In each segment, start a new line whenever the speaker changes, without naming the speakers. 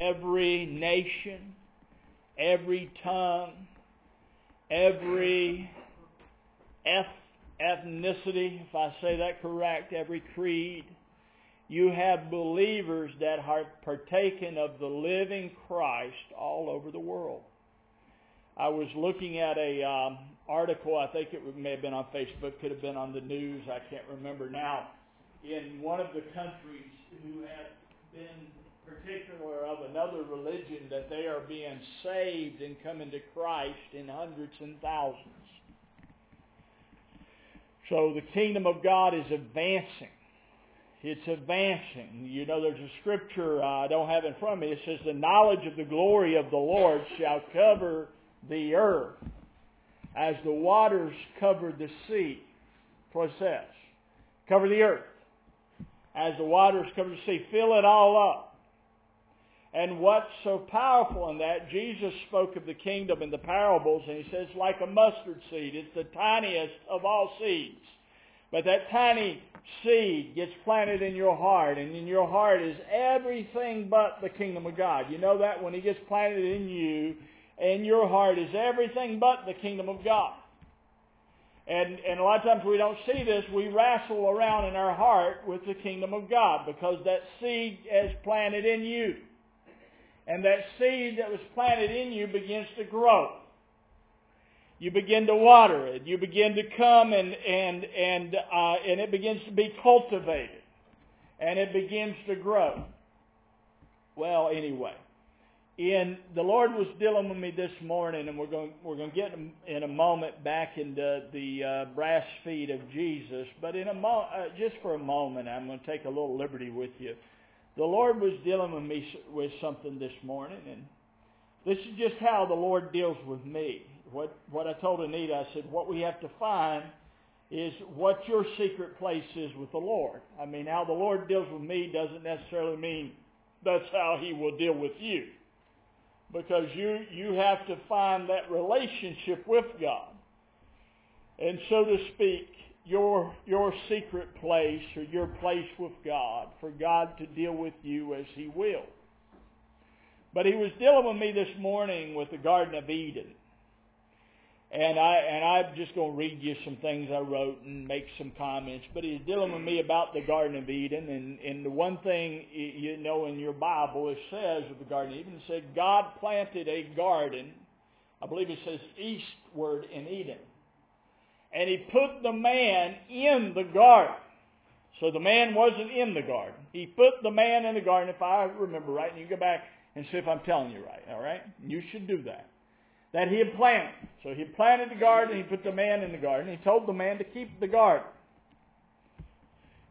every nation, every tongue, every ethnicity, if I say that correct, every creed. You have believers that are partaken of the living Christ all over the world. I was looking at a um, article, I think it may have been on Facebook, could have been on the news, I can't remember now, in one of the countries who have been particular of another religion that they are being saved and coming to Christ in hundreds and thousands. So the kingdom of God is advancing. It's advancing. You know, there's a scripture uh, I don't have in front of me. It says, "The knowledge of the glory of the Lord shall cover the earth, as the waters cover the sea." Says. Cover the earth, as the waters cover the sea. Fill it all up. And what's so powerful in that, Jesus spoke of the kingdom in the parables, and he says, like a mustard seed. It's the tiniest of all seeds. But that tiny seed gets planted in your heart, and in your heart is everything but the kingdom of God. You know that when he gets planted in you, and your heart is everything but the kingdom of God. And, and a lot of times we don't see this. We wrestle around in our heart with the kingdom of God because that seed is planted in you. And that seed that was planted in you begins to grow. You begin to water it. You begin to come and, and, and, uh, and it begins to be cultivated. And it begins to grow. Well, anyway. In, the Lord was dealing with me this morning, and we're going, we're going to get in a moment back into the uh, brass feet of Jesus. But in a mo- uh, just for a moment, I'm going to take a little liberty with you the Lord was dealing with me with something this morning, and this is just how the Lord deals with me. What what I told Anita, I said, what we have to find is what your secret place is with the Lord. I mean, how the Lord deals with me doesn't necessarily mean that's how He will deal with you, because you you have to find that relationship with God, and so to speak your, your secret place or your place with God for God to deal with you as He will. But He was dealing with me this morning with the Garden of Eden. And I and I'm just going to read you some things I wrote and make some comments. But he's dealing with me about the Garden of Eden, and and the one thing you know in your Bible it says of the Garden of Eden, it said God planted a garden. I believe it says eastward in Eden and he put the man in the garden. So the man wasn't in the garden. He put the man in the garden, if I remember right, and you go back and see if I'm telling you right, all right? You should do that. That he had planted. So he planted the garden, he put the man in the garden. He told the man to keep the garden.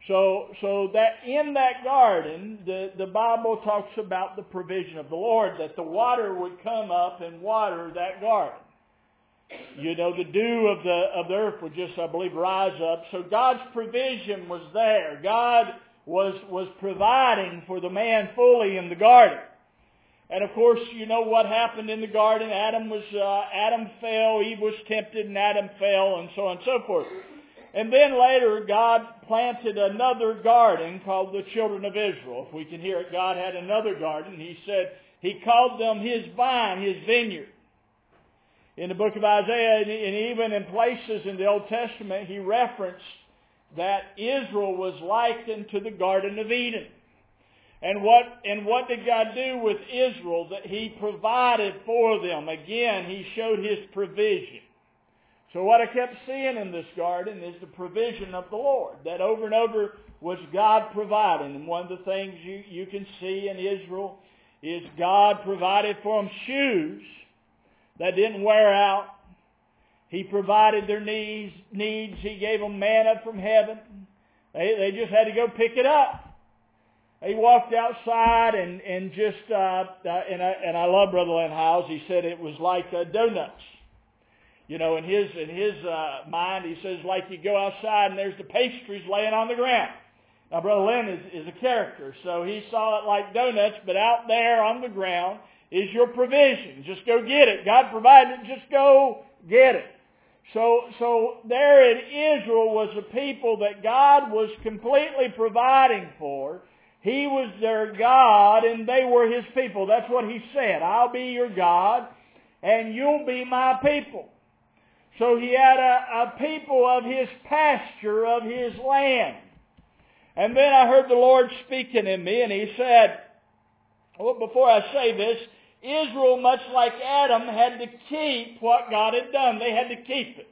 So, so that in that garden, the, the Bible talks about the provision of the Lord, that the water would come up and water that garden. You know, the dew of the, of the earth would just, I believe, rise up. So God's provision was there. God was, was providing for the man fully in the garden. And of course, you know what happened in the garden. Adam was, uh, Adam fell, Eve was tempted, and Adam fell, and so on and so forth. And then later, God planted another garden called the children of Israel. If we can hear it, God had another garden. He said, He called them His vine, His vineyard in the book of Isaiah, and even in places in the Old Testament, he referenced that Israel was likened to the Garden of Eden. And what, and what did God do with Israel? That He provided for them. Again, He showed His provision. So what I kept seeing in this garden is the provision of the Lord. That over and over was God providing. And one of the things you, you can see in Israel is God provided for them shoes that didn't wear out. He provided their needs. Needs. He gave them manna from heaven. They they just had to go pick it up. He walked outside and and just uh, uh, and I and I love Brother Len Howes. He said it was like uh, donuts. You know, in his in his uh, mind, he says like you go outside and there's the pastries laying on the ground. Now, Brother Len is, is a character, so he saw it like donuts, but out there on the ground, is your provision. Just go get it. God provided it. Just go get it. So, so there in Israel was a people that God was completely providing for. He was their God and they were His people. That's what He said. I'll be your God and you'll be my people. So He had a, a people of His pasture, of His land. And then I heard the Lord speaking in me and He said, well, before I say this, Israel, much like Adam, had to keep what God had done. They had to keep it.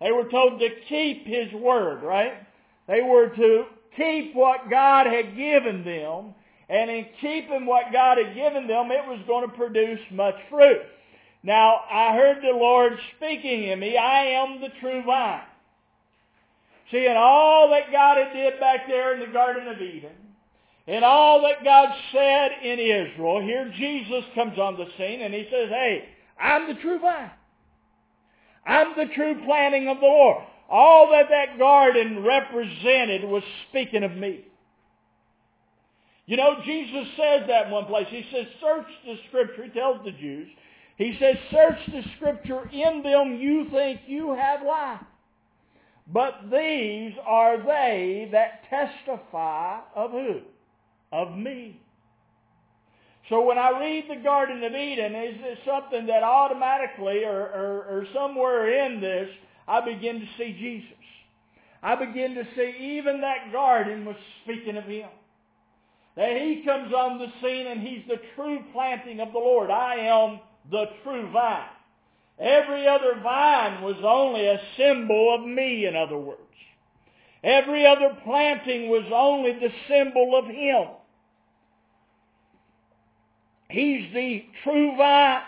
They were told to keep His word, right? They were to keep what God had given them, and in keeping what God had given them, it was going to produce much fruit. Now, I heard the Lord speaking in me, I am the true vine. See, in all that God had did back there in the Garden of Eden, in all that God said in Israel, here Jesus comes on the scene and he says, hey, I'm the true vine. I'm the true planting of the Lord. All that that garden represented was speaking of me. You know, Jesus says that in one place. He says, search the scripture. He tells the Jews. He says, search the scripture. In them you think you have life. But these are they that testify of who? Of me. So when I read the Garden of Eden, is it something that automatically or, or, or somewhere in this I begin to see Jesus. I begin to see even that garden was speaking of Him. That He comes on the scene and He's the true planting of the Lord. I am the true vine. Every other vine was only a symbol of me, in other words. Every other planting was only the symbol of Him. He's the true vine.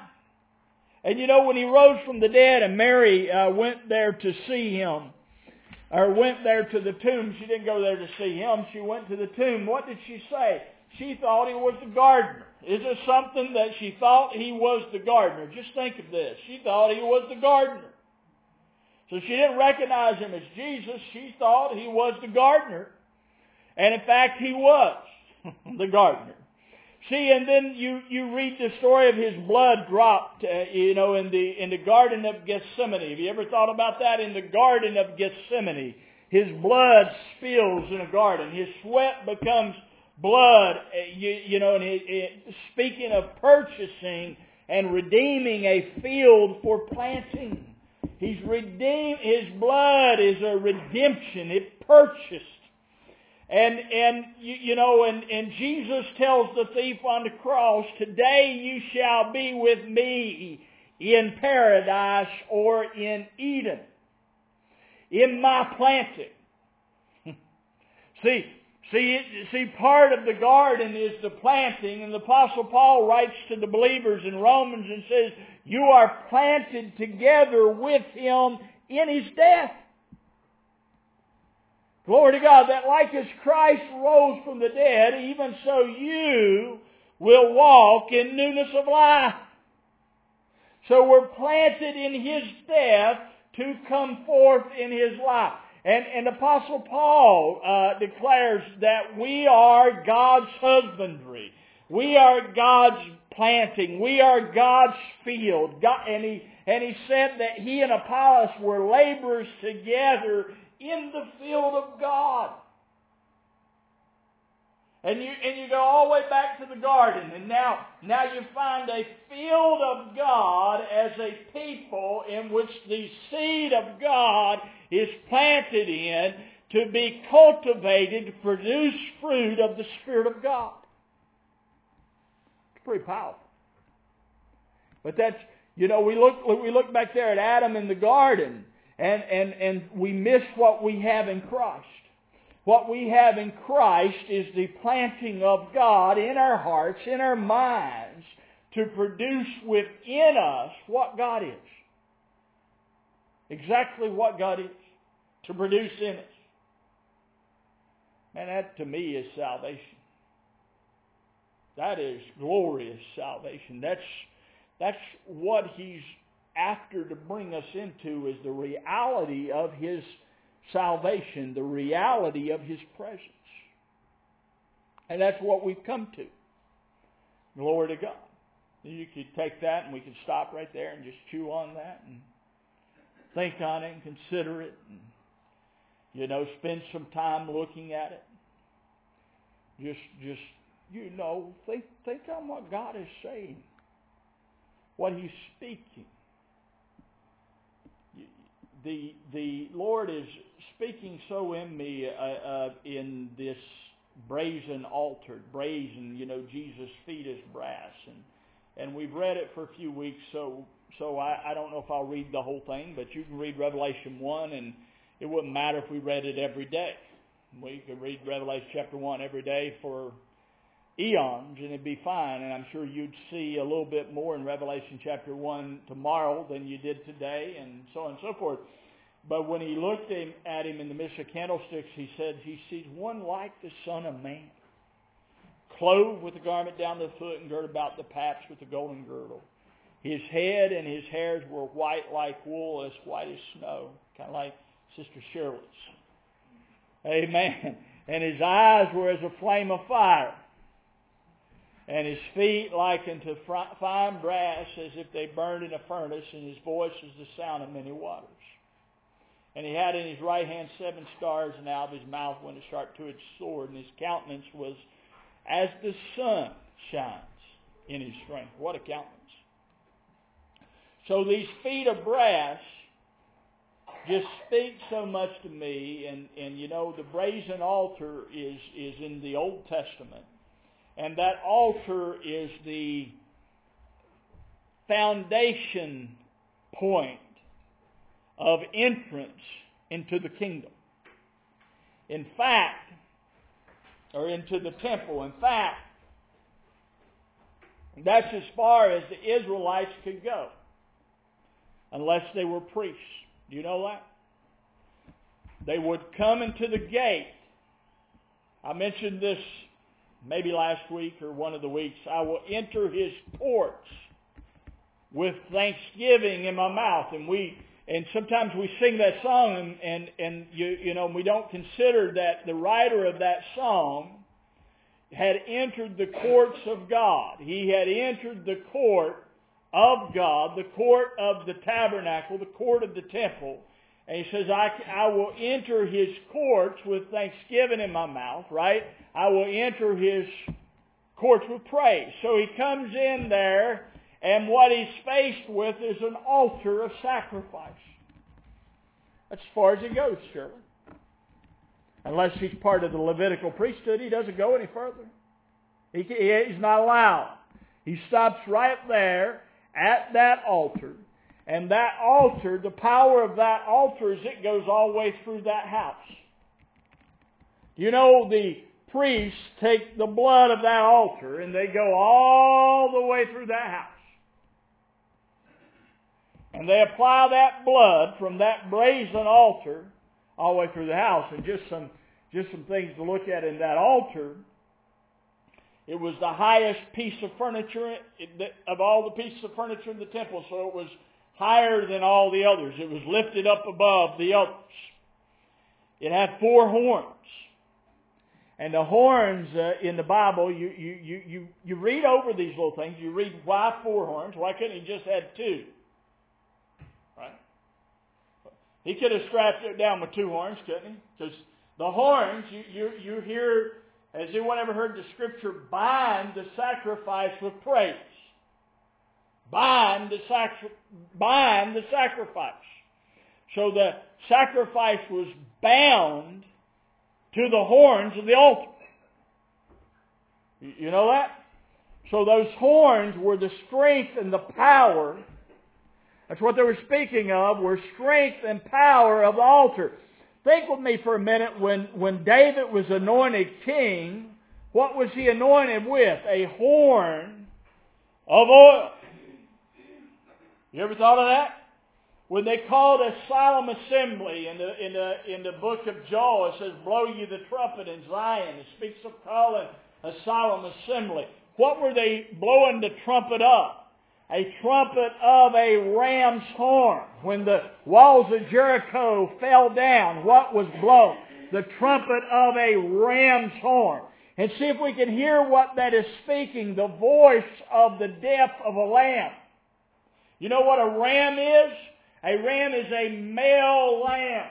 And you know, when he rose from the dead and Mary uh, went there to see him, or went there to the tomb, she didn't go there to see him, she went to the tomb. What did she say? She thought he was the gardener. Is it something that she thought he was the gardener? Just think of this. She thought he was the gardener. So she didn't recognize him as Jesus. She thought he was the gardener. And in fact, he was the gardener. See, and then you, you read the story of his blood dropped, uh, you know, in the, in the Garden of Gethsemane. Have you ever thought about that? In the Garden of Gethsemane, his blood spills in a garden. His sweat becomes blood, uh, you, you know, and it, speaking of purchasing and redeeming a field for planting. He's redeemed, his blood is a redemption. It purchased and, and you, you know, and, and Jesus tells the thief on the cross, today you shall be with me in paradise or in Eden. In my planting. see, see, see, part of the garden is the planting, and the Apostle Paul writes to the believers in Romans and says, you are planted together with him in his death. Glory to God, that like as Christ rose from the dead, even so you will walk in newness of life. So we're planted in His death to come forth in His life. And, and Apostle Paul uh, declares that we are God's husbandry. We are God's planting. We are God's field. God, and, he, and he said that he and Apollos were laborers together in the field of God. And you, and you go all the way back to the garden, and now, now you find a field of God as a people in which the seed of God is planted in to be cultivated to produce fruit of the Spirit of God. It's pretty powerful. But that's, you know, we look, we look back there at Adam in the garden, and, and, and we miss what we have in Christ. What we have in Christ is the planting of God in our hearts, in our minds, to produce within us what God is. Exactly what God is. To produce in us. Man, that to me is salvation. That is glorious salvation. That's, that's what He's after to bring us into is the reality of His salvation, the reality of His presence. And that's what we've come to. Glory to God. You could take that and we could stop right there and just chew on that and think on it and consider it and, you know, spend some time looking at it. Just, just, you know, think, think on what God is saying, what He's speaking. The, the Lord is speaking so in me uh, uh, in this brazen altar, brazen, you know, Jesus' feet is brass. And, and we've read it for a few weeks, so, so I, I don't know if I'll read the whole thing, but you can read Revelation 1 and it wouldn't matter if we read it every day. We could read Revelation chapter 1 every day for eons and it'd be fine. And I'm sure you'd see a little bit more in Revelation chapter 1 tomorrow than you did today and so on and so forth. But when he looked at him in the midst of candlesticks, he said he sees one like the Son of Man, clothed with a garment down the foot and girded about the paps with a golden girdle. His head and his hairs were white like wool, as white as snow, kind of like Sister Shirley's. Amen. And his eyes were as a flame of fire, and his feet like unto fine brass, as if they burned in a furnace, and his voice was the sound of many waters. And he had in his right hand seven stars, and out of his mouth went a sharp two-edged sword, and his countenance was as the sun shines in his strength. What a countenance. So these feet of brass just speak so much to me, and, and you know, the brazen altar is, is in the Old Testament. And that altar is the foundation point of entrance into the kingdom. In fact, or into the temple. In fact, that's as far as the Israelites could go, unless they were priests. Do you know that? They would come into the gate. I mentioned this maybe last week or one of the weeks. I will enter his courts with thanksgiving in my mouth. And we and sometimes we sing that song and, and, and you, you know, we don't consider that the writer of that song had entered the courts of God. He had entered the court of God, the court of the tabernacle, the court of the temple. And he says, I, I will enter his courts with thanksgiving in my mouth, right? I will enter his courts with praise. So he comes in there and what he's faced with is an altar of sacrifice. That's as far as he goes, surely. Unless he's part of the Levitical priesthood, he doesn't go any further. He, he's not allowed. He stops right there at that altar. And that altar, the power of that altar is it goes all the way through that house. You know, the priests take the blood of that altar and they go all the way through that house. And they apply that blood from that brazen altar all the way through the house. And just some, just some things to look at in that altar. It was the highest piece of furniture of all the pieces of furniture in the temple, so it was higher than all the others. It was lifted up above the others. It had four horns. And the horns uh, in the Bible, you, you, you, you, you read over these little things. You read why four horns? Why couldn't he just have two? Right? He could have strapped it down with two horns, couldn't he? Because the horns, you, you, you hear, has anyone ever heard the scripture, bind the sacrifice with praise? Bind the, sacri- bind the sacrifice. So the sacrifice was bound to the horns of the altar. You know that? So those horns were the strength and the power that's what they were speaking of, were strength and power of the altar. Think with me for a minute when, when David was anointed king, what was he anointed with? A horn of oil. You ever thought of that? When they called a solemn assembly in the, in the, in the book of Joel, it says, blow you the trumpet in Zion. It speaks of calling a solemn assembly. What were they blowing the trumpet of? a trumpet of a ram's horn. When the walls of Jericho fell down, what was blown? The trumpet of a ram's horn. And see if we can hear what that is speaking, the voice of the death of a lamb. You know what a ram is? A ram is a male lamb.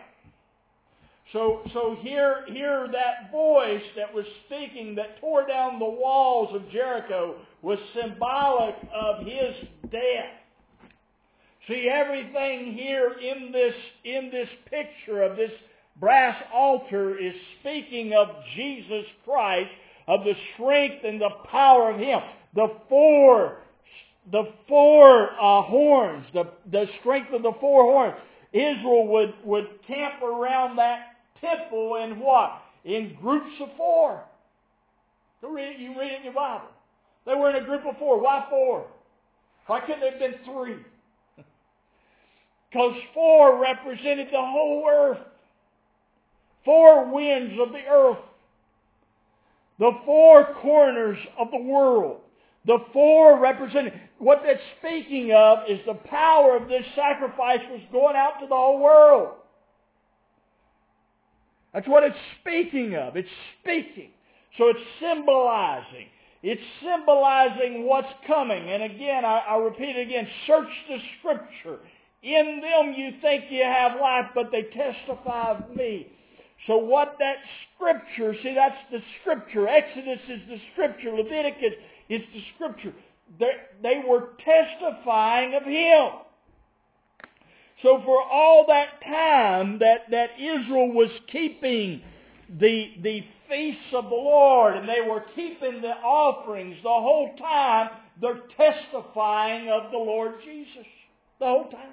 So, so here, here that voice that was speaking that tore down the walls of Jericho was symbolic of his death. See, everything here in this, in this picture of this brass altar is speaking of Jesus Christ, of the strength and the power of Him. The four, the four uh, horns, the, the strength of the four horns. Israel would, would camp around that temple in what? In groups of four. You read, you read it in your Bible. They were in a group of four. Why four? Why couldn't there have been three? Because four represented the whole earth. Four winds of the earth. The four corners of the world. The four represented. What that's speaking of is the power of this sacrifice was going out to the whole world. That's what it's speaking of. It's speaking. So it's symbolizing. It's symbolizing what's coming. And again, I, I repeat it again, search the scripture. In them you think you have life, but they testify of me. So what that scripture, see that's the scripture. Exodus is the scripture. Leviticus is the scripture. They, they were testifying of Him. So for all that time that, that Israel was keeping the, the feasts of the Lord and they were keeping the offerings the whole time, they're testifying of the Lord Jesus the whole time.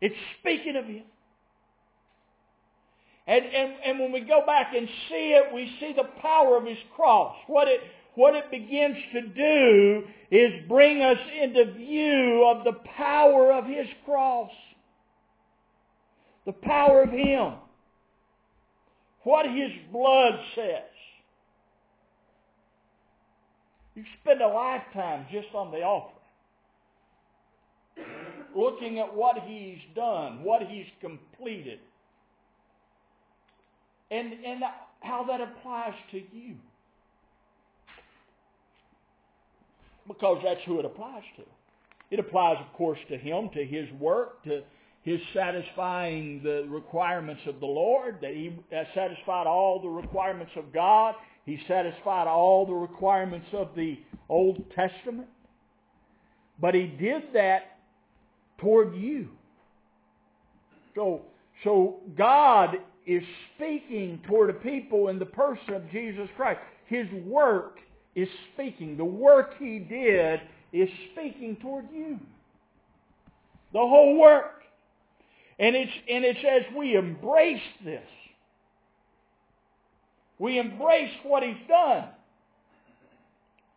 It's speaking of Him. And, and, and when we go back and see it, we see the power of His cross. What it, what it begins to do is bring us into view of the power of His cross. The power of Him. What His blood says. You spend a lifetime just on the offering. Looking at what He's done, what He's completed. And, and how that applies to you. Because that's who it applies to. It applies, of course, to him, to his work, to his satisfying the requirements of the Lord, that he satisfied all the requirements of God. He satisfied all the requirements of the Old Testament. But he did that toward you. So, so God is speaking toward a people in the person of Jesus Christ. His work is speaking. The work he did is speaking toward you. The whole work. And it's, and it's as we embrace this, we embrace what he's done.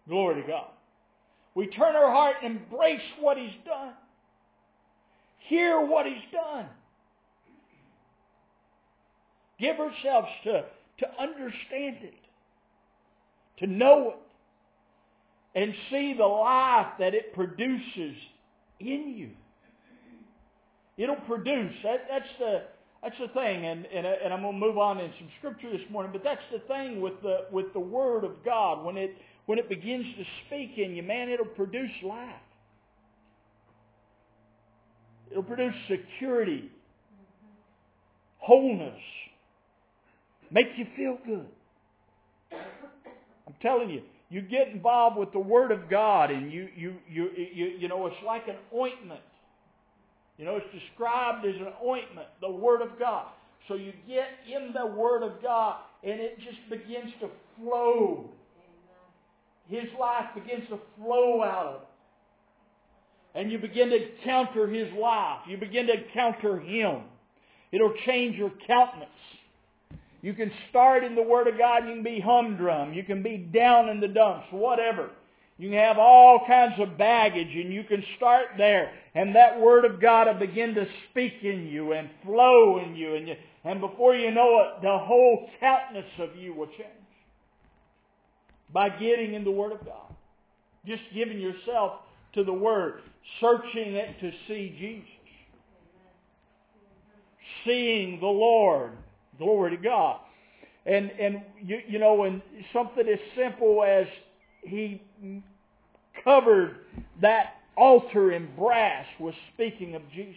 Glory to God. We turn our heart and embrace what he's done. Hear what he's done. Give ourselves to, to understand it, to know it, and see the life that it produces in you. It'll produce. That, that's the that's the thing, and, and, and I'm going to move on in some scripture this morning. But that's the thing with the with the Word of God. When it when it begins to speak in you, man, it'll produce life. It'll produce security, wholeness, make you feel good. I'm telling you, you get involved with the Word of God, and you you you you, you know it's like an ointment. You know, it's described as an ointment, the Word of God. So you get in the Word of God, and it just begins to flow. His life begins to flow out of it. And you begin to encounter His life. You begin to encounter Him. It'll change your countenance. You can start in the Word of God. You can be humdrum. You can be down in the dumps, whatever. You can have all kinds of baggage and you can start there. And that Word of God will begin to speak in you and flow in you. And, you, and before you know it, the whole countenance of you will change. By getting in the Word of God. Just giving yourself to the Word. Searching it to see Jesus. Seeing the Lord Glory to God. And, and you, you know, and something as simple as he covered that altar in brass was speaking of Jesus.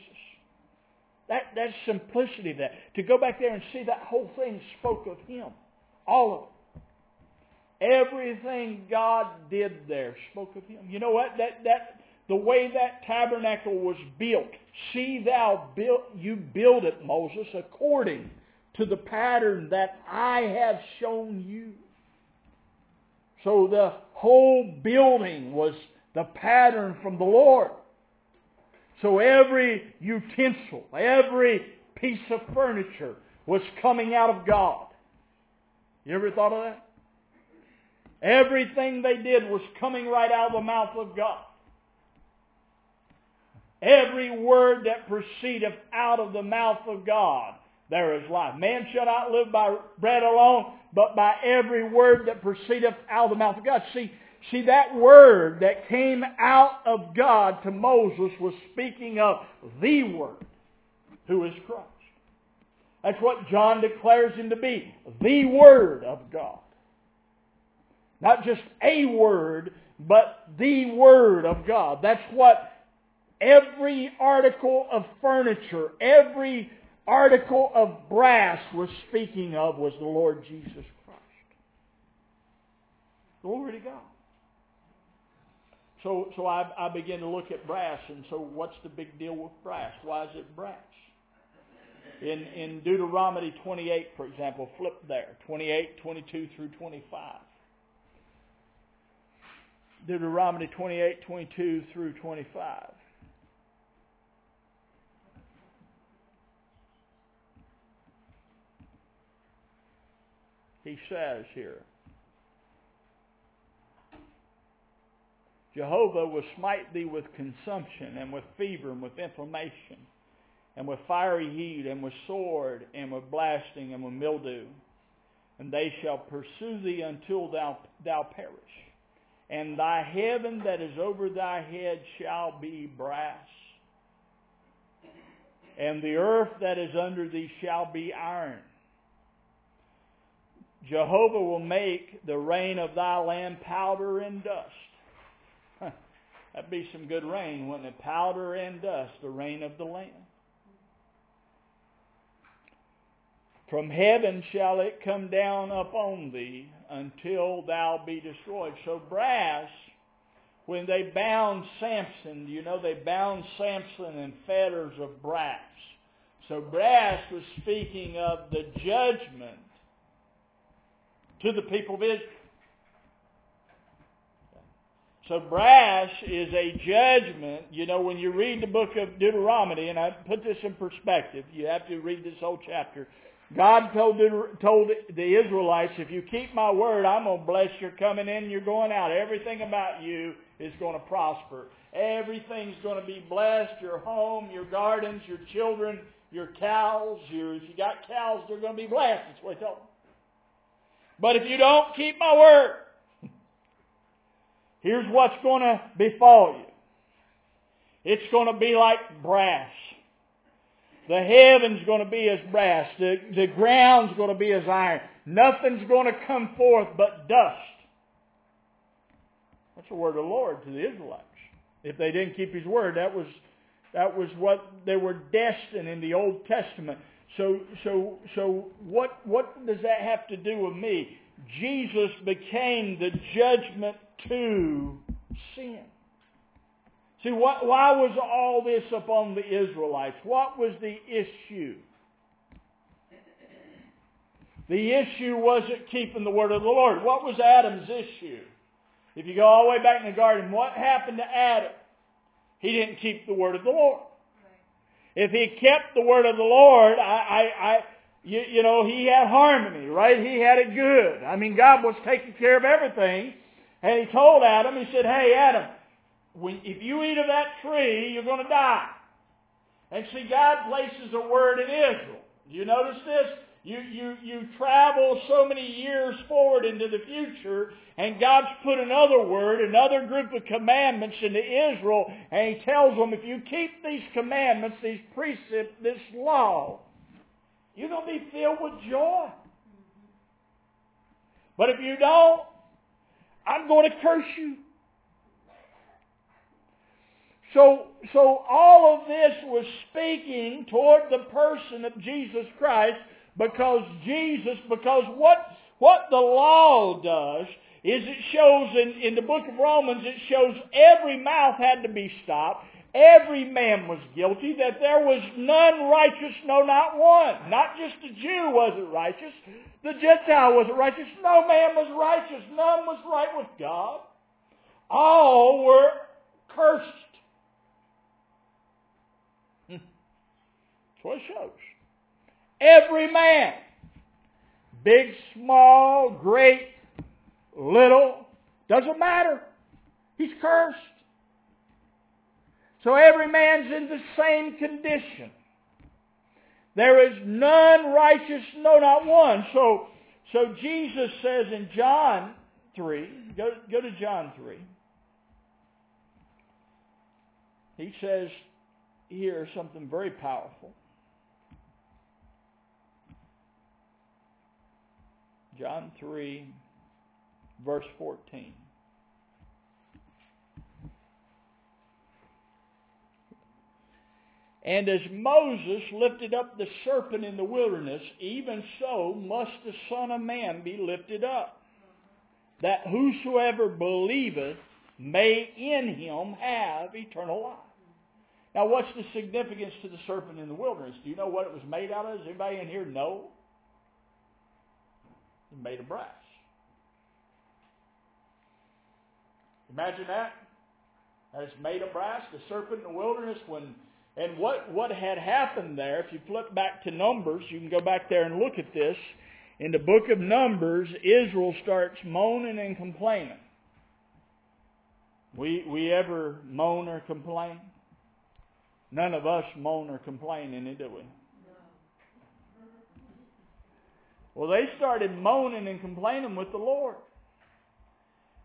That, that simplicity that. To go back there and see that whole thing spoke of Him. All of it. Everything God did there spoke of Him. You know what? That, that, the way that tabernacle was built. See thou built you build it, Moses, according to the pattern that I have shown you. So the whole building was the pattern from the Lord. So every utensil, every piece of furniture was coming out of God. You ever thought of that? Everything they did was coming right out of the mouth of God. Every word that proceedeth out of the mouth of God, there is life. Man shall not live by bread alone, but by every word that proceedeth out of the mouth of God. See, see that word that came out of God to Moses was speaking of the Word, who is Christ. That's what John declares him to be, the Word of God. Not just a word, but the Word of God. That's what every article of furniture, every article of brass was speaking of was the Lord Jesus Christ. Glory to God. So, so I, I begin to look at brass, and so what's the big deal with brass? Why is it brass? In, in Deuteronomy 28, for example, flip there, 28, 22 through 25. Deuteronomy 28, 22 through 25. He says here, Jehovah will smite thee with consumption and with fever and with inflammation and with fiery heat and with sword and with blasting and with mildew. And they shall pursue thee until thou, thou perish. And thy heaven that is over thy head shall be brass. And the earth that is under thee shall be iron. Jehovah will make the rain of thy land powder and dust. That'd be some good rain, wouldn't it? Powder and dust, the rain of the land. From heaven shall it come down upon thee until thou be destroyed. So brass, when they bound Samson, you know they bound Samson in fetters of brass. So brass was speaking of the judgment to the people of Israel. So brass is a judgment. You know, when you read the book of Deuteronomy, and I put this in perspective, you have to read this whole chapter. God told the, told the Israelites, if you keep my word, I'm going to bless your coming in and your going out. Everything about you is going to prosper. Everything's going to be blessed. Your home, your gardens, your children, your cows. Your, if you got cows, they're going to be blessed. That's what he told them. But if you don't keep my word, here's what's going to befall you. It's going to be like brass. The heaven's going to be as brass. The, the ground's going to be as iron. Nothing's going to come forth but dust. That's the word of the Lord to the Israelites. If they didn't keep His word, that was, that was what they were destined in the Old Testament. So, so, so what, what does that have to do with me? Jesus became the judgment to sin. See, what, why was all this upon the Israelites? What was the issue? The issue wasn't keeping the word of the Lord. What was Adam's issue? If you go all the way back in the garden, what happened to Adam? He didn't keep the word of the Lord. If he kept the word of the Lord, I, I, I you, you know, he had harmony, right? He had it good. I mean, God was taking care of everything. And he told Adam, he said, hey, Adam, when, if you eat of that tree, you're going to die. And see, God places a word in Israel. Do you notice this? You, you, you travel so many years forward into the future, and God's put another word, another group of commandments into Israel, and He tells them, if you keep these commandments, these precepts, this law, you're going to be filled with joy. But if you don't, I'm going to curse you. So, so all of this was speaking toward the person of Jesus Christ because Jesus, because what, what the law does is it shows in, in the book of Romans, it shows every mouth had to be stopped. Every man was guilty, that there was none righteous, no not one. Not just the Jew wasn't righteous, the Gentile wasn't righteous, no man was righteous, none was right with God. All were cursed. Hmm. That's what it shows. Every man, big, small, great, little, doesn't matter. He's cursed. So every man's in the same condition. There is none righteous, no not one. So, so Jesus says in John 3, go, go to John 3. He says here something very powerful. John 3, verse 14. And as Moses lifted up the serpent in the wilderness, even so must the Son of Man be lifted up, that whosoever believeth may in him have eternal life. Now what's the significance to the serpent in the wilderness? Do you know what it was made out of? Does anybody in here know? It's made of brass. Imagine that. That it's made of brass. The serpent in the wilderness when and what, what had happened there, if you flip back to Numbers, you can go back there and look at this. In the book of Numbers, Israel starts moaning and complaining. We, we ever moan or complain? None of us moan or complain any, do we? Well, they started moaning and complaining with the Lord.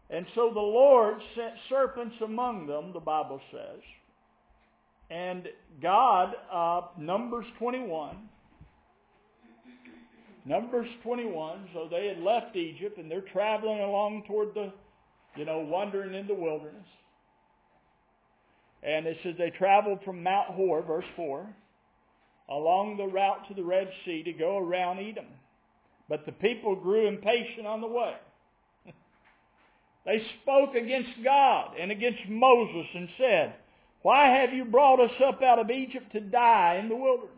And so the Lord sent serpents among them, the Bible says. And God, uh, Numbers 21, Numbers 21, so they had left Egypt and they're traveling along toward the, you know, wandering in the wilderness. And it says they traveled from Mount Hor, verse 4, along the route to the Red Sea to go around Edom. But the people grew impatient on the way. they spoke against God and against Moses and said, Why have you brought us up out of Egypt to die in the wilderness?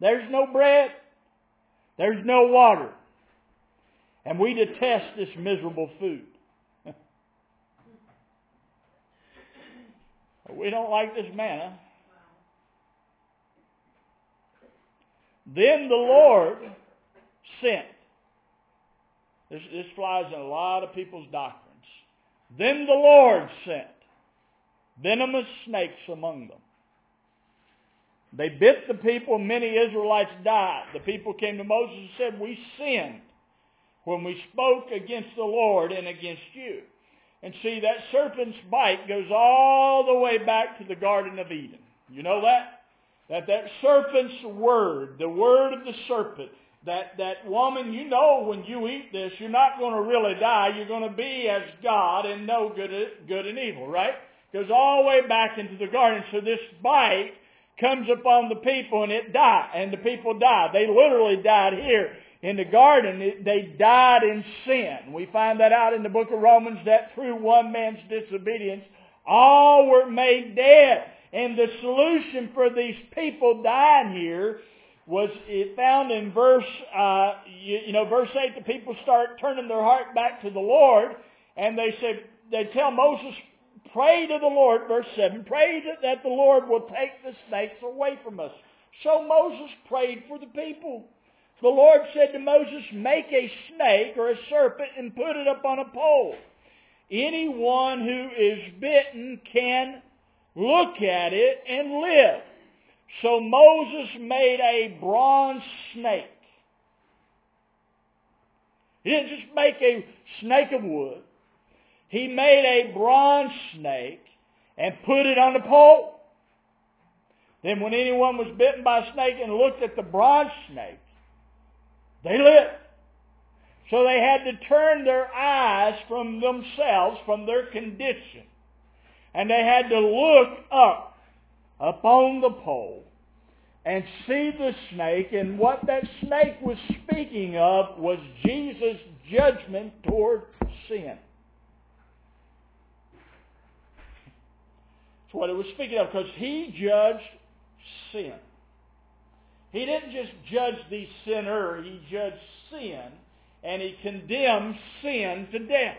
There's no bread. There's no water. And we detest this miserable food. we don't like this manna. Then the Lord sent. This, this flies in a lot of people's doctrines. Then the Lord sent venomous snakes among them. They bit the people, many Israelites died. The people came to Moses and said, We sinned when we spoke against the Lord and against you. And see, that serpent's bite goes all the way back to the Garden of Eden. You know that? That that serpent's word, the word of the serpent, that, that woman, you know when you eat this, you're not going to really die. You're going to be as God and know good, good and evil, right? Goes all the way back into the garden. So this bite comes upon the people and it died. And the people died. They literally died here in the garden. They died in sin. We find that out in the book of Romans that through one man's disobedience, all were made dead. And the solution for these people dying here was it found in verse, uh, you, you, know, verse 8, the people start turning their heart back to the Lord, and they said, they tell Moses, pray to the Lord, verse 7, pray that the Lord will take the snakes away from us. So Moses prayed for the people. The Lord said to Moses, make a snake or a serpent and put it up on a pole. Anyone who is bitten can look at it and live. So Moses made a bronze snake. He didn't just make a snake of wood. He made a bronze snake and put it on the pole. Then when anyone was bitten by a snake and looked at the bronze snake, they lived. So they had to turn their eyes from themselves, from their condition, And they had to look up, upon the pole, and see the snake. And what that snake was speaking of was Jesus' judgment toward sin. That's what it was speaking of, because he judged sin. He didn't just judge the sinner, he judged sin, and he condemned sin to death.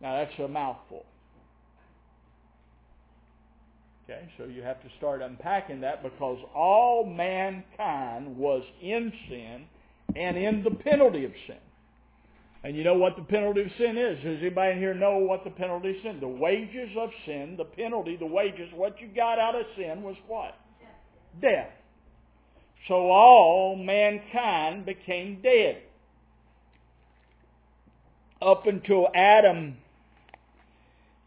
Now that's a mouthful. Okay, so you have to start unpacking that because all mankind was in sin and in the penalty of sin. And you know what the penalty of sin is? Does anybody in here know what the penalty of sin? The wages of sin, the penalty, the wages, what you got out of sin was what? Death. Death. So all mankind became dead. Up until Adam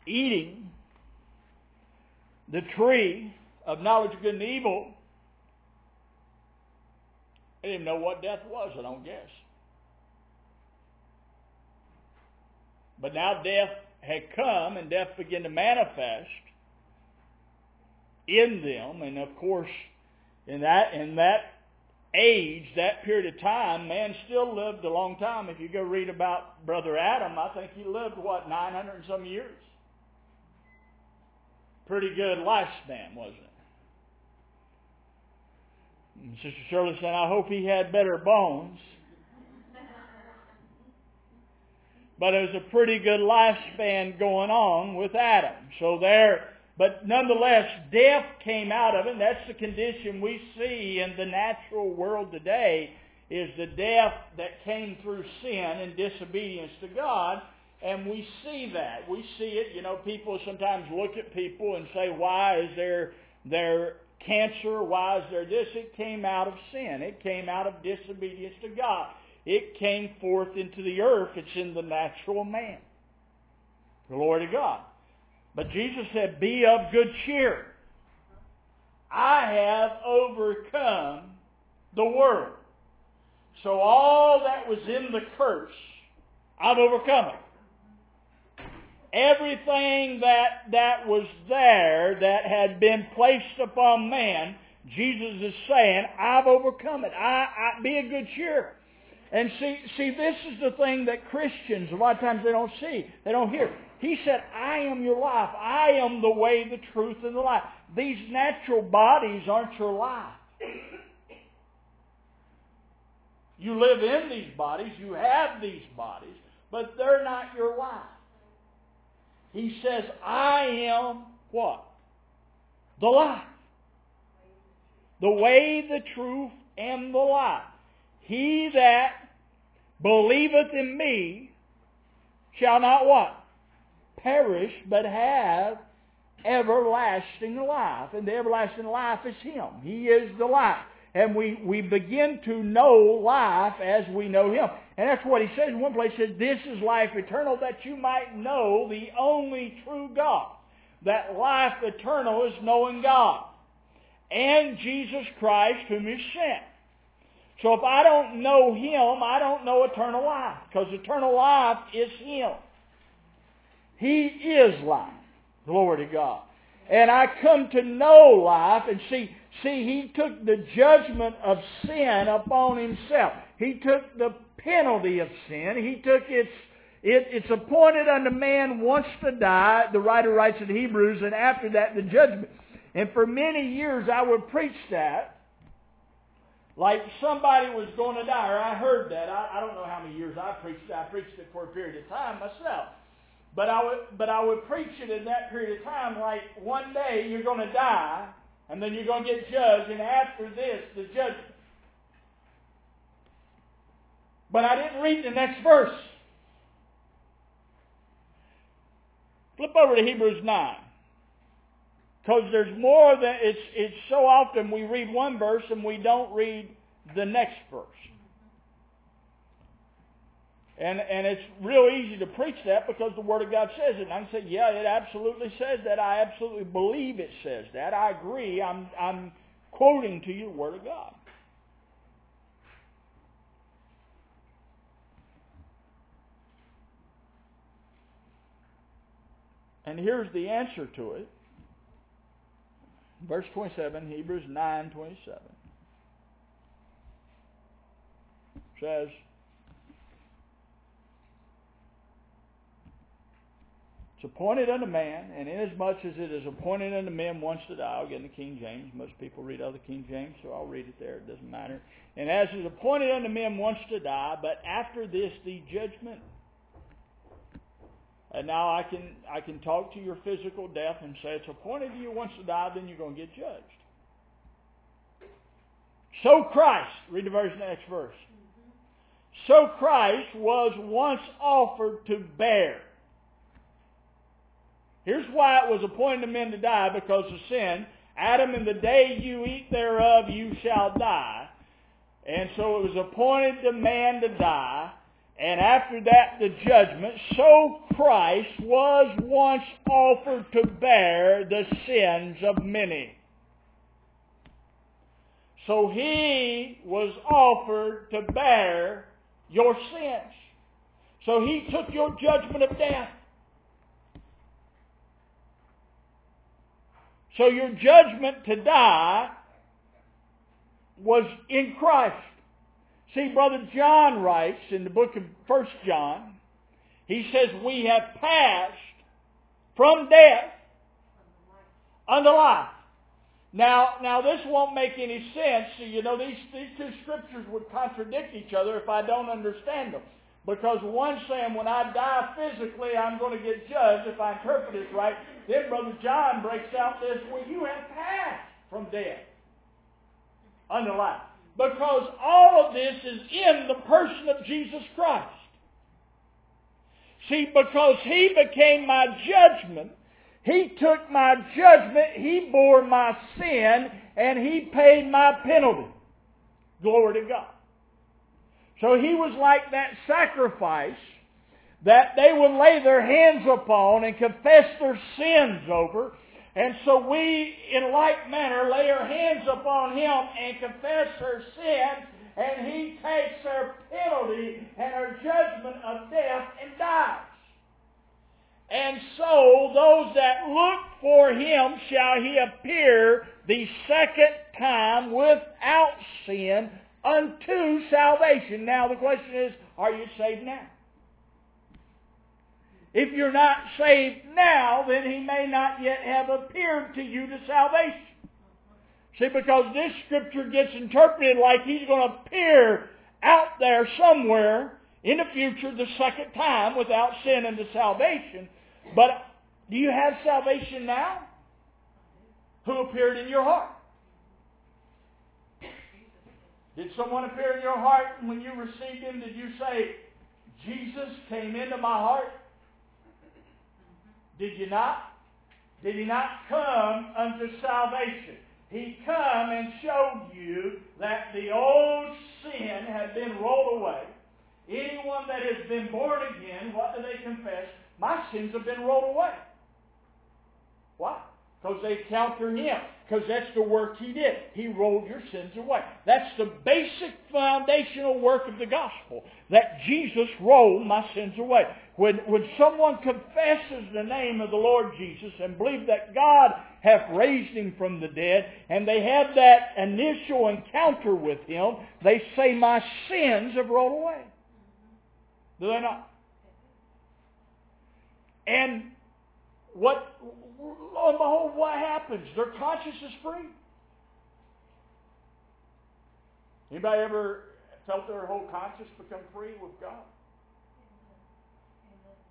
eating the tree of knowledge of good and evil, they didn't know what death was, I don't guess. But now death had come and death began to manifest in them. And of course, in that, in that age, that period of time, man still lived a long time. If you go read about Brother Adam, I think he lived, what, 900 and some years? Pretty good lifespan, wasn't it? And Sister Shirley said, I hope he had better bones. but it was a pretty good lifespan going on with Adam. So there, but nonetheless, death came out of it. And that's the condition we see in the natural world today is the death that came through sin and disobedience to God. And we see that. We see it. You know, people sometimes look at people and say, why is there, there cancer? Why is there this? It came out of sin. It came out of disobedience to God. It came forth into the earth. It's in the natural man. Glory to God. But Jesus said, be of good cheer. I have overcome the world. So all that was in the curse, I've overcome it. Everything that, that was there that had been placed upon man, Jesus is saying, I've overcome it. I, I be a good cheer. And see, see, this is the thing that Christians, a lot of times they don't see, they don't hear. He said, I am your life. I am the way, the truth, and the life. These natural bodies aren't your life. You live in these bodies, you have these bodies, but they're not your life. He says, I am what? The life. The way, the truth, and the life. He that believeth in me shall not what? Perish, but have everlasting life. And the everlasting life is Him. He is the life. And we, we begin to know life as we know Him. And that's what He says in one place. He says, This is life eternal, that you might know the only true God. That life eternal is knowing God. And Jesus Christ whom He sent. So if I don't know Him, I don't know eternal life. Because eternal life is Him. He is life. Glory to God. And I come to know life and see, see, He took the judgment of sin upon Himself. He took the penalty of sin. He took its, it, it's appointed unto man once to die, the writer writes in Hebrews, and after that the judgment. And for many years I would preach that. Like somebody was going to die, or I heard that. I, I don't know how many years I preached it. I preached it for a period of time myself. But I would, but I would preach it in that period of time like one day you're going to die, and then you're going to get judged, and after this, the judgment. But I didn't read the next verse. Flip over to Hebrews 9. Because there's more than, it's, it's so often we read one verse and we don't read the next verse. And, and it's real easy to preach that because the Word of God says it. And I can say, yeah, it absolutely says that. I absolutely believe it says that. I agree. I'm, I'm quoting to you the Word of God. And here's the answer to it. Verse 27, Hebrews 9 27. Says, It's appointed unto man, and inasmuch as it is appointed unto men once to die, I'll get in the King James. Most people read other King James, so I'll read it there. It doesn't matter. And as it is appointed unto men once to die, but after this the judgment. And now I can I can talk to your physical death and say it's appointed to you once to die, then you're going to get judged. So Christ, read the verse next verse. Mm-hmm. So Christ was once offered to bear Here's why it was appointed to men to die, because of sin. Adam, in the day you eat thereof, you shall die. And so it was appointed to man to die. And after that, the judgment. So Christ was once offered to bear the sins of many. So he was offered to bear your sins. So he took your judgment of death. So your judgment to die was in Christ. See, Brother John writes in the book of First John, he says, we have passed from death unto life. Now, now this won't make any sense. You know, these, these two scriptures would contradict each other if I don't understand them. Because one's saying when I die physically, I'm going to get judged if I interpret this right. Then Brother John breaks out this, well, you have passed from death unto life. Because all of this is in the person of Jesus Christ. See, because he became my judgment, he took my judgment, he bore my sin, and he paid my penalty. Glory to God. So he was like that sacrifice that they would lay their hands upon and confess their sins over. And so we, in like manner, lay our hands upon him and confess our sins, and he takes our penalty and our judgment of death and dies. And so those that look for him shall he appear the second time without sin unto salvation. Now the question is, are you saved now? If you're not saved now, then he may not yet have appeared to you to salvation. See, because this scripture gets interpreted like he's going to appear out there somewhere in the future the second time without sin unto salvation. But do you have salvation now? Who appeared in your heart? Did someone appear in your heart and when you received him, did you say, Jesus came into my heart? Did you not? Did he not come unto salvation? He come and showed you that the old sin had been rolled away. Anyone that has been born again, what do they confess? My sins have been rolled away. What? Because they counter him. Because that's the work he did. He rolled your sins away. That's the basic foundational work of the gospel. That Jesus rolled my sins away. When, when someone confesses the name of the Lord Jesus and believes that God hath raised him from the dead, and they have that initial encounter with him, they say, my sins have rolled away. Do they not? And what lo and behold, what happens? Their conscience is free. Anybody ever felt their whole conscience become free with God?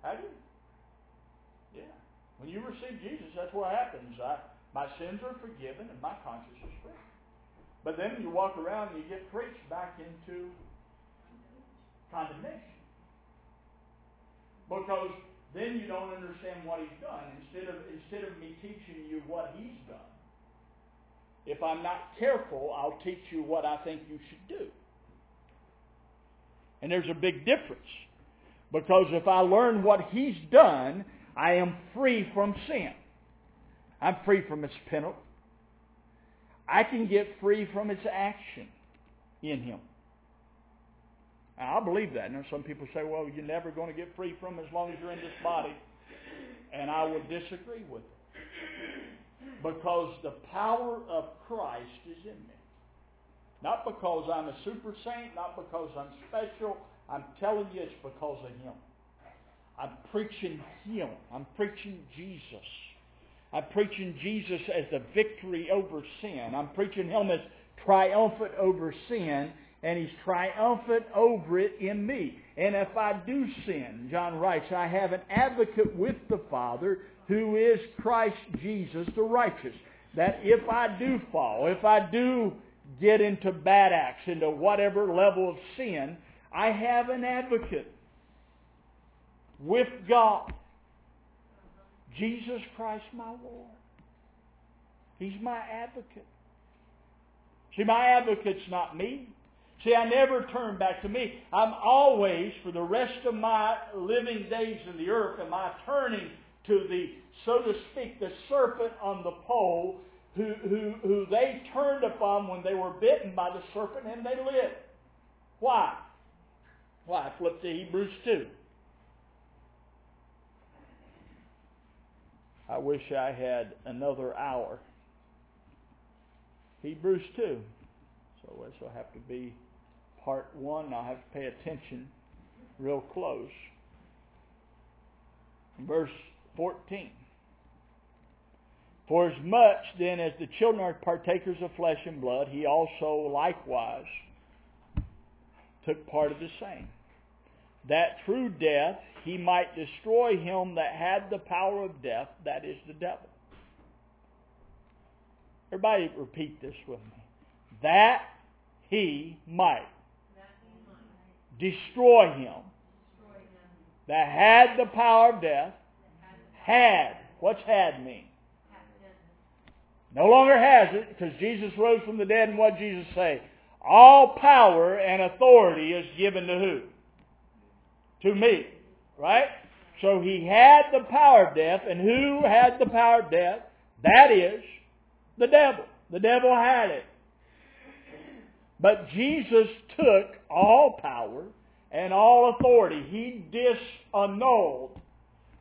Have you? Yeah. When you receive Jesus, that's what happens. I, my sins are forgiven and my conscience is free. But then you walk around and you get preached back into condemnation. Because then you don't understand what he's done. Instead of, instead of me teaching you what he's done, if I'm not careful, I'll teach you what I think you should do. And there's a big difference. Because if I learn what he's done, I am free from sin. I'm free from its penalty. I can get free from its action in him. I believe that. Now, some people say, well, you're never going to get free from as long as you're in this body. and I would disagree with it. Because the power of Christ is in me. Not because I'm a super saint, not because I'm special. I'm telling you it's because of Him. I'm preaching Him. I'm preaching Jesus. I'm preaching Jesus as the victory over sin. I'm preaching Him as triumphant over sin, and He's triumphant over it in me. And if I do sin, John writes, I have an advocate with the Father who is Christ Jesus the righteous. That if I do fall, if I do get into bad acts, into whatever level of sin, I have an advocate with God. Jesus Christ my Lord. He's my advocate. See, my advocate's not me. See, I never turn back to me. I'm always, for the rest of my living days in the earth, am I turning to the, so to speak, the serpent on the pole who, who, who they turned upon when they were bitten by the serpent and they lived. Why? Why? Flip to Hebrews 2. I wish I had another hour. Hebrews 2. So this will have to be part one. I'll have to pay attention real close. Verse 14. For as much then as the children are partakers of flesh and blood, he also likewise took part of the same. That through death he might destroy him that had the power of death, that is the devil. Everybody repeat this with me. That he might destroy him that had the power of death, had. What's had mean? No longer has it because Jesus rose from the dead and what Jesus say? All power and authority is given to who? To me. Right? So he had the power of death and who had the power of death? That is the devil. The devil had it. But Jesus took all power and all authority. He disannulled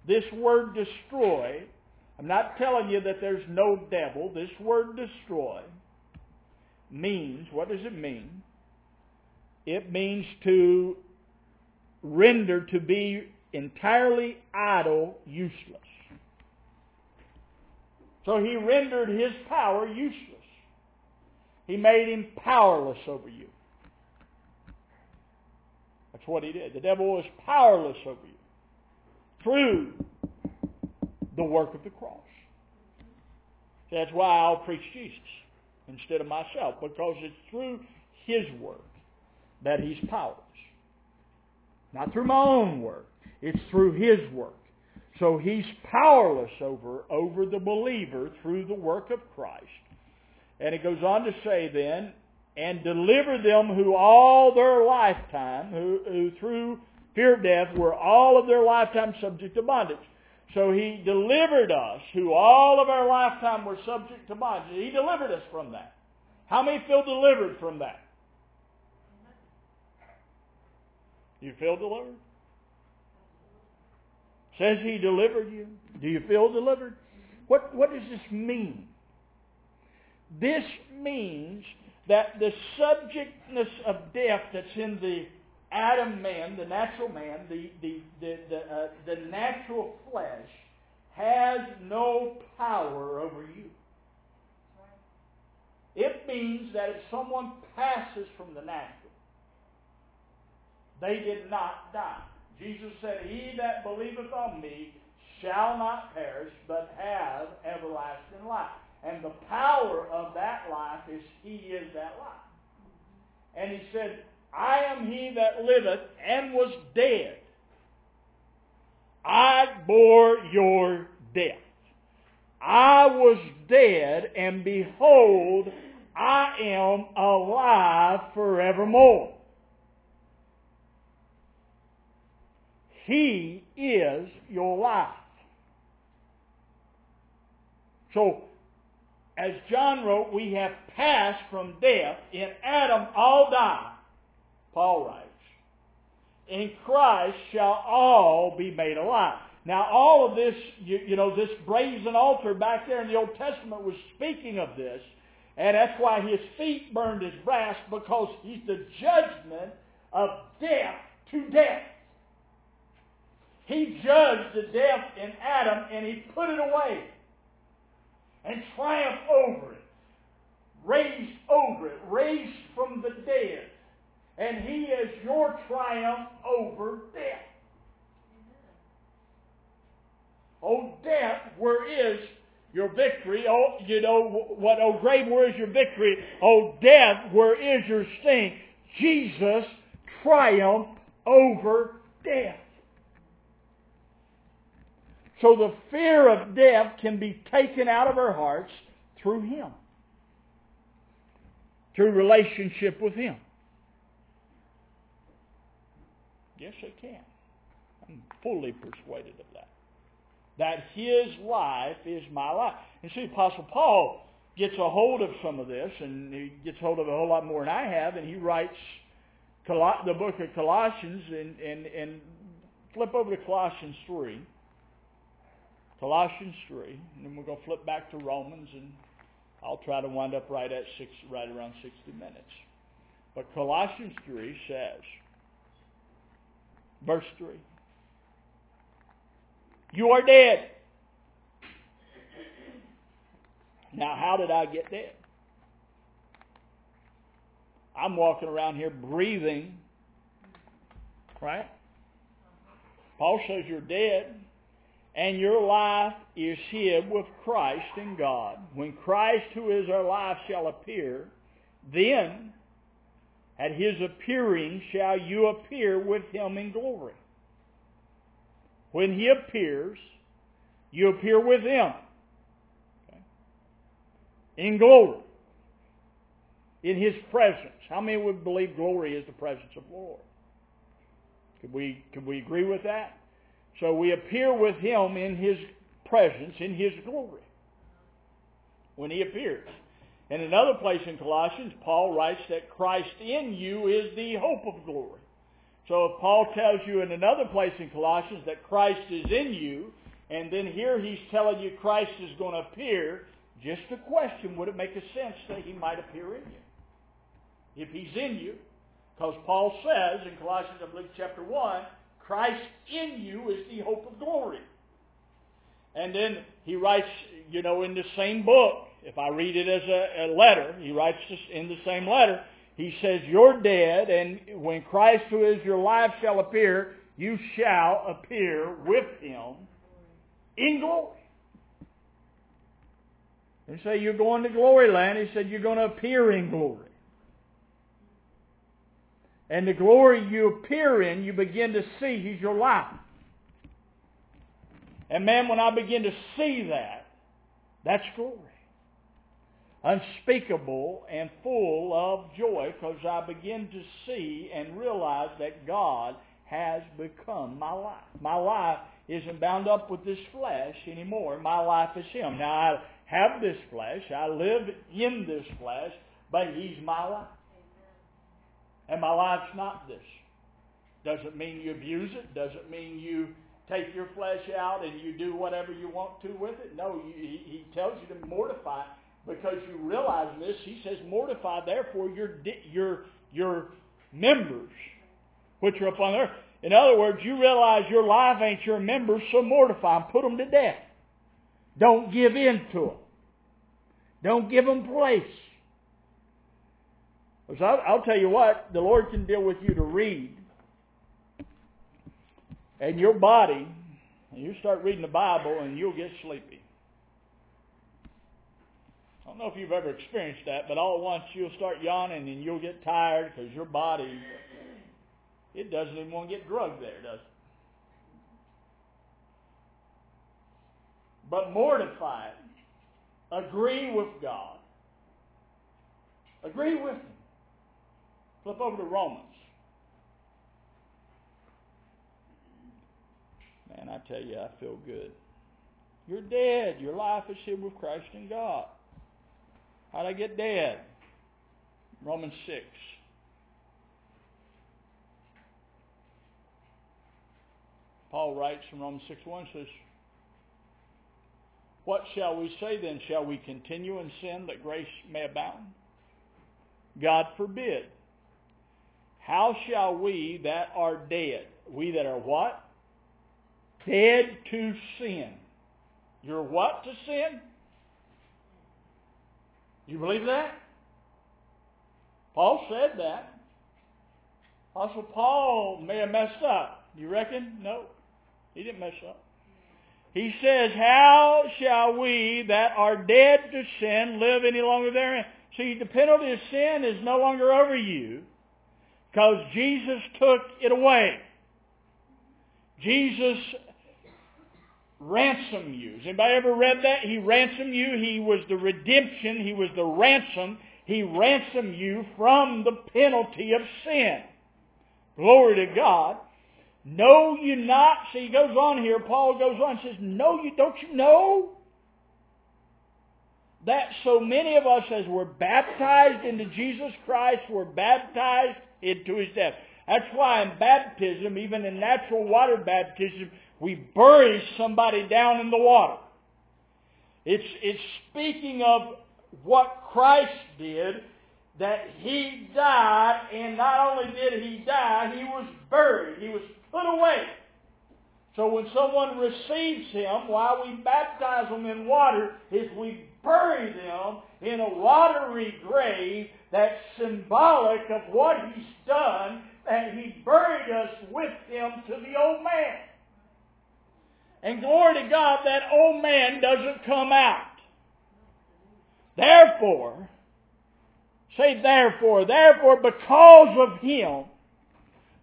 this word destroy. I'm not telling you that there's no devil. This word destroy means, what does it mean? It means to render to be entirely idle, useless. So he rendered his power useless. He made him powerless over you. That's what he did. The devil was powerless over you through the work of the cross. That's why I'll preach Jesus instead of myself, because it's through his work that he's powerless. Not through my own work. It's through his work. So he's powerless over, over the believer through the work of Christ. And it goes on to say then, and deliver them who all their lifetime, who, who through fear of death were all of their lifetime subject to bondage. So he delivered us, who all of our lifetime were subject to bondage. He delivered us from that. How many feel delivered from that? You feel delivered? Says he delivered you. Do you feel delivered? What, what does this mean? This means that the subjectness of death that's in the Adam man, the natural man, the, the, the, the, uh, the natural flesh, has no power over you. It means that if someone passes from the natural, they did not die. Jesus said, He that believeth on me shall not perish, but have everlasting life. And the power of that life is He is that life. And He said, I am He that liveth and was dead. I bore your death. I was dead, and behold, I am alive forevermore. He is your life. So, as John wrote, we have passed from death. In Adam all die, Paul writes. In Christ shall all be made alive. Now all of this, you, you know, this brazen altar back there in the Old Testament was speaking of this. And that's why his feet burned as brass because he's the judgment of death to death. He judged the death in Adam and he put it away and triumph over it, raised over it, raised from the dead. And he is your triumph over death. Oh, death, where is your victory? Oh, you know what? Oh, grave, where is your victory? Oh, death, where is your sting? Jesus triumphed over death. So the fear of death can be taken out of our hearts through Him. Through relationship with Him. Yes, it can. I'm fully persuaded of that. That His life is my life. And see, Apostle Paul gets a hold of some of this, and he gets hold of a whole lot more than I have, and he writes the book of Colossians, and, and, and flip over to Colossians 3. Colossians 3, and then we're going to flip back to Romans, and I'll try to wind up right at six, right around 60 minutes. But Colossians 3 says, verse 3, You are dead. Now, how did I get dead? I'm walking around here breathing, right? Paul says you're dead and your life is hid with Christ in God. When Christ, who is our life, shall appear, then at his appearing shall you appear with him in glory. When he appears, you appear with him okay, in glory, in his presence. How many would believe glory is the presence of the Lord? Could we, could we agree with that? So we appear with him in his presence, in his glory, when he appears. In another place in Colossians, Paul writes that Christ in you is the hope of glory. So if Paul tells you in another place in Colossians that Christ is in you, and then here he's telling you Christ is going to appear, just a question, would it make a sense that he might appear in you? If he's in you, because Paul says in Colossians, I believe, chapter 1, Christ in you is the hope of glory. And then he writes, you know, in the same book, if I read it as a, a letter, he writes in the same letter, he says, You're dead, and when Christ who is your life shall appear, you shall appear with him in glory. And say, You're going to glory land. He said, You're going to appear in glory. And the glory you appear in, you begin to see He's your life. And man, when I begin to see that, that's glory. Unspeakable and full of joy because I begin to see and realize that God has become my life. My life isn't bound up with this flesh anymore. My life is Him. Now I have this flesh. I live in this flesh, but He's my life. And my life's not this. Doesn't mean you abuse it. Doesn't mean you take your flesh out and you do whatever you want to with it. No, you, he, he tells you to mortify because you realize this. He says, mortify therefore your, your, your members which are upon earth. In other words, you realize your life ain't your members, so mortify them. Put them to death. Don't give in to them. Don't give them place. I'll, I'll tell you what, the Lord can deal with you to read. And your body, and you start reading the Bible and you'll get sleepy. I don't know if you've ever experienced that, but all at once you'll start yawning and you'll get tired because your body, it doesn't even want to get drugged there, does it? But mortify it. Agree with God. Agree with Him. Flip over to Romans. Man, I tell you, I feel good. You're dead. Your life is hid with Christ in God. How'd I get dead? Romans 6. Paul writes in Romans 6 1 says, What shall we say then? Shall we continue in sin that grace may abound? God forbid. How shall we that are dead, we that are what? Dead to sin. You're what to sin? You believe that? Paul said that. Apostle Paul may have messed up. You reckon? No. He didn't mess up. He says, How shall we that are dead to sin live any longer therein? See, the penalty of sin is no longer over you because Jesus took it away. Jesus ransomed you. Has anybody ever read that? He ransomed you. He was the redemption. He was the ransom. He ransomed you from the penalty of sin. Glory to God. Know you not, see he goes on here, Paul goes on and says, No, you don't you know that so many of us as were baptized into Jesus Christ were baptized into his death. That's why in baptism, even in natural water baptism, we bury somebody down in the water. It's, it's speaking of what Christ did, that he died, and not only did he die, he was buried. He was put away. So when someone receives him, while we baptize them in water, is we bury them in a watery grave that's symbolic of what he's done, and he buried us with him to the old man. And glory to God, that old man doesn't come out. Therefore, say therefore, therefore because of him,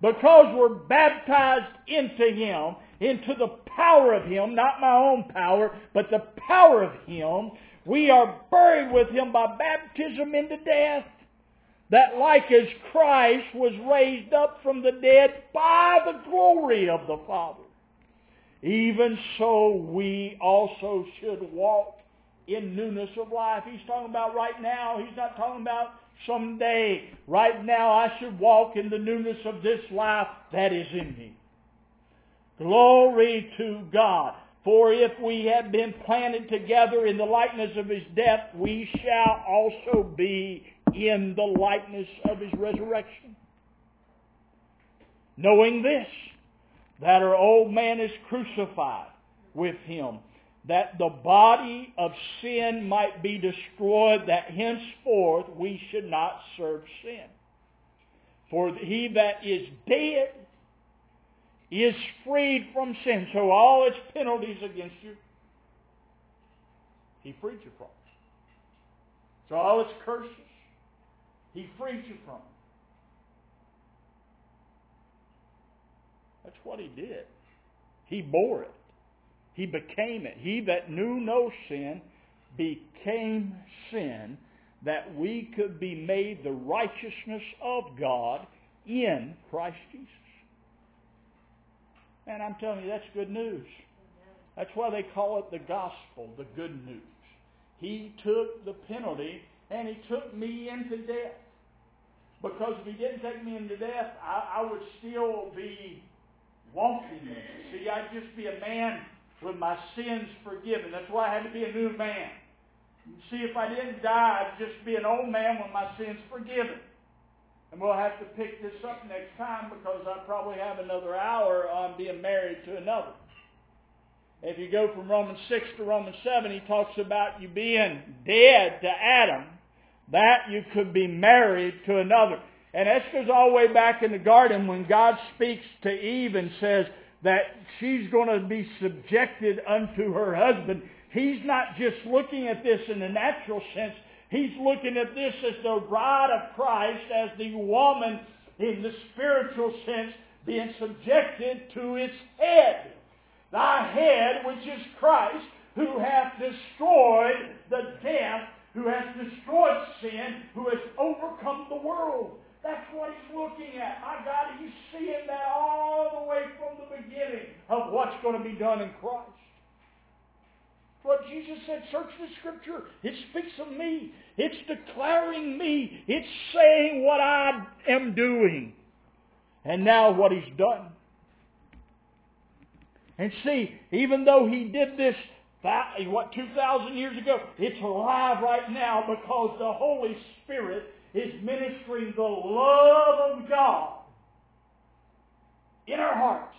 because we're baptized into him, into the power of him, not my own power, but the power of him, we are buried with him by baptism into death. That like as Christ was raised up from the dead by the glory of the Father, even so we also should walk in newness of life. He's talking about right now. He's not talking about someday. Right now I should walk in the newness of this life that is in me. Glory to God. For if we have been planted together in the likeness of his death, we shall also be in the likeness of his resurrection. Knowing this, that our old man is crucified with him, that the body of sin might be destroyed, that henceforth we should not serve sin. For he that is dead is freed from sin. So all its penalties against you, he freed you from. So all its curses, he frees you from. it. That's what he did. He bore it. He became it. He that knew no sin became sin that we could be made the righteousness of God in Christ Jesus. And I'm telling you, that's good news. That's why they call it the gospel, the good news. He took the penalty and he took me into death. Because if he didn't take me into death, I, I would still be walking See, I'd just be a man with my sins forgiven. That's why I had to be a new man. See, if I didn't die, I'd just be an old man with my sins forgiven. And we'll have to pick this up next time because I probably have another hour on being married to another. If you go from Romans 6 to Romans 7, he talks about you being dead to Adam, that you could be married to another. And this goes all the way back in the garden when God speaks to Eve and says that she's going to be subjected unto her husband. He's not just looking at this in the natural sense. He's looking at this as the bride of Christ, as the woman in the spiritual sense being subjected to its head. Thy head, which is Christ, who hath destroyed the death, who has destroyed sin, who has overcome the world. That's what he's looking at. My God, he's seeing that all the way from the beginning of what's going to be done in Christ. What Jesus said, search the scripture. It speaks of me. It's declaring me. It's saying what I am doing. And now what he's done. And see, even though he did this, what, 2,000 years ago, it's alive right now because the Holy Spirit is ministering the love of God in our hearts.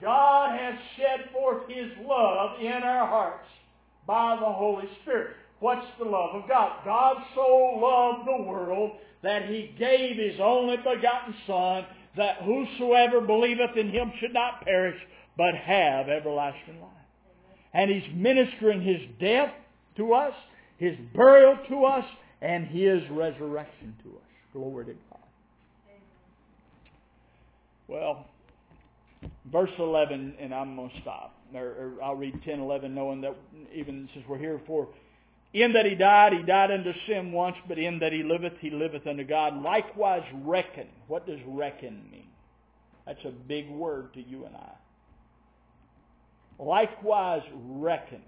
God has shed forth His love in our hearts by the Holy Spirit. What's the love of God? God so loved the world that He gave His only begotten Son, that whosoever believeth in Him should not perish, but have everlasting life. And He's ministering His death to us, His burial to us, and His resurrection to us. Glory to God. Well, verse 11, and I'm going to stop. Or, or I'll read 10, 11, knowing that even since we're here for in that he died, he died unto sin once, but in that he liveth, he liveth unto God. Likewise reckon. What does reckon mean? That's a big word to you and I. Likewise reckon.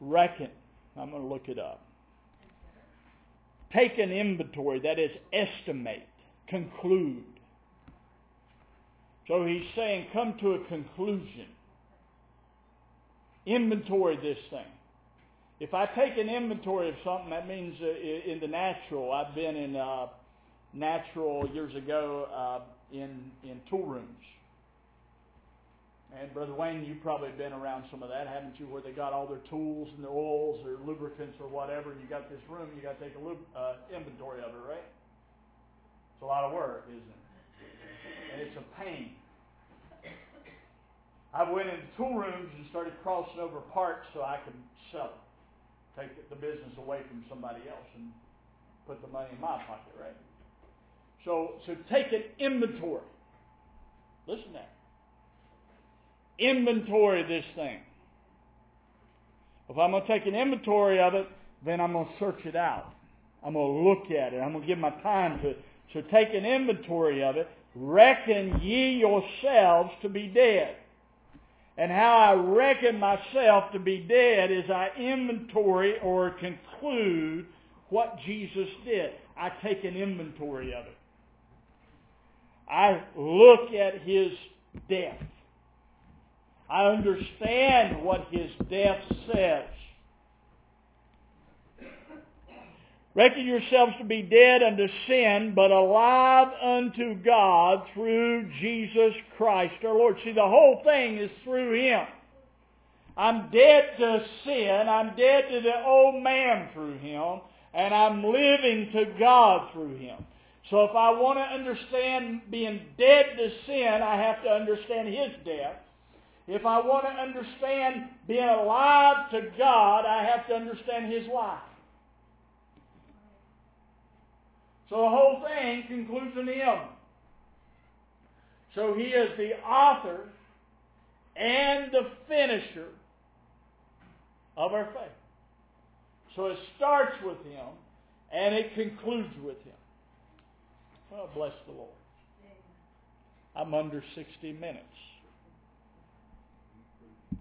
Reckon. I'm going to look it up. Take an inventory, that is estimate, conclude. So he's saying come to a conclusion. Inventory this thing. If I take an inventory of something, that means uh, in the natural. I've been in uh, natural years ago uh, in in tool rooms. And Brother Wayne, you've probably been around some of that, haven't you? Where they got all their tools and their oils or lubricants or whatever, and you got this room, you got to take a uh, inventory of it, right? It's a lot of work, isn't it? And it's a pain. I went into tool rooms and started crossing over parts so I could sell them take the business away from somebody else and put the money in my pocket, right? So, so take an inventory. Listen now. Inventory this thing. If I'm going to take an inventory of it, then I'm going to search it out. I'm going to look at it. I'm going to give my time to it. So take an inventory of it. Reckon ye yourselves to be dead and how I reckon myself to be dead is I inventory or conclude what Jesus did. I take an inventory of it. I look at his death. I understand what his death says. Reckon yourselves to be dead unto sin, but alive unto God through Jesus Christ our Lord. See, the whole thing is through Him. I'm dead to sin. I'm dead to the old man through Him. And I'm living to God through Him. So if I want to understand being dead to sin, I have to understand His death. If I want to understand being alive to God, I have to understand His life. So the whole thing concludes in Him. So He is the author and the finisher of our faith. So it starts with Him and it concludes with Him. Well, bless the Lord. I'm under 60 minutes.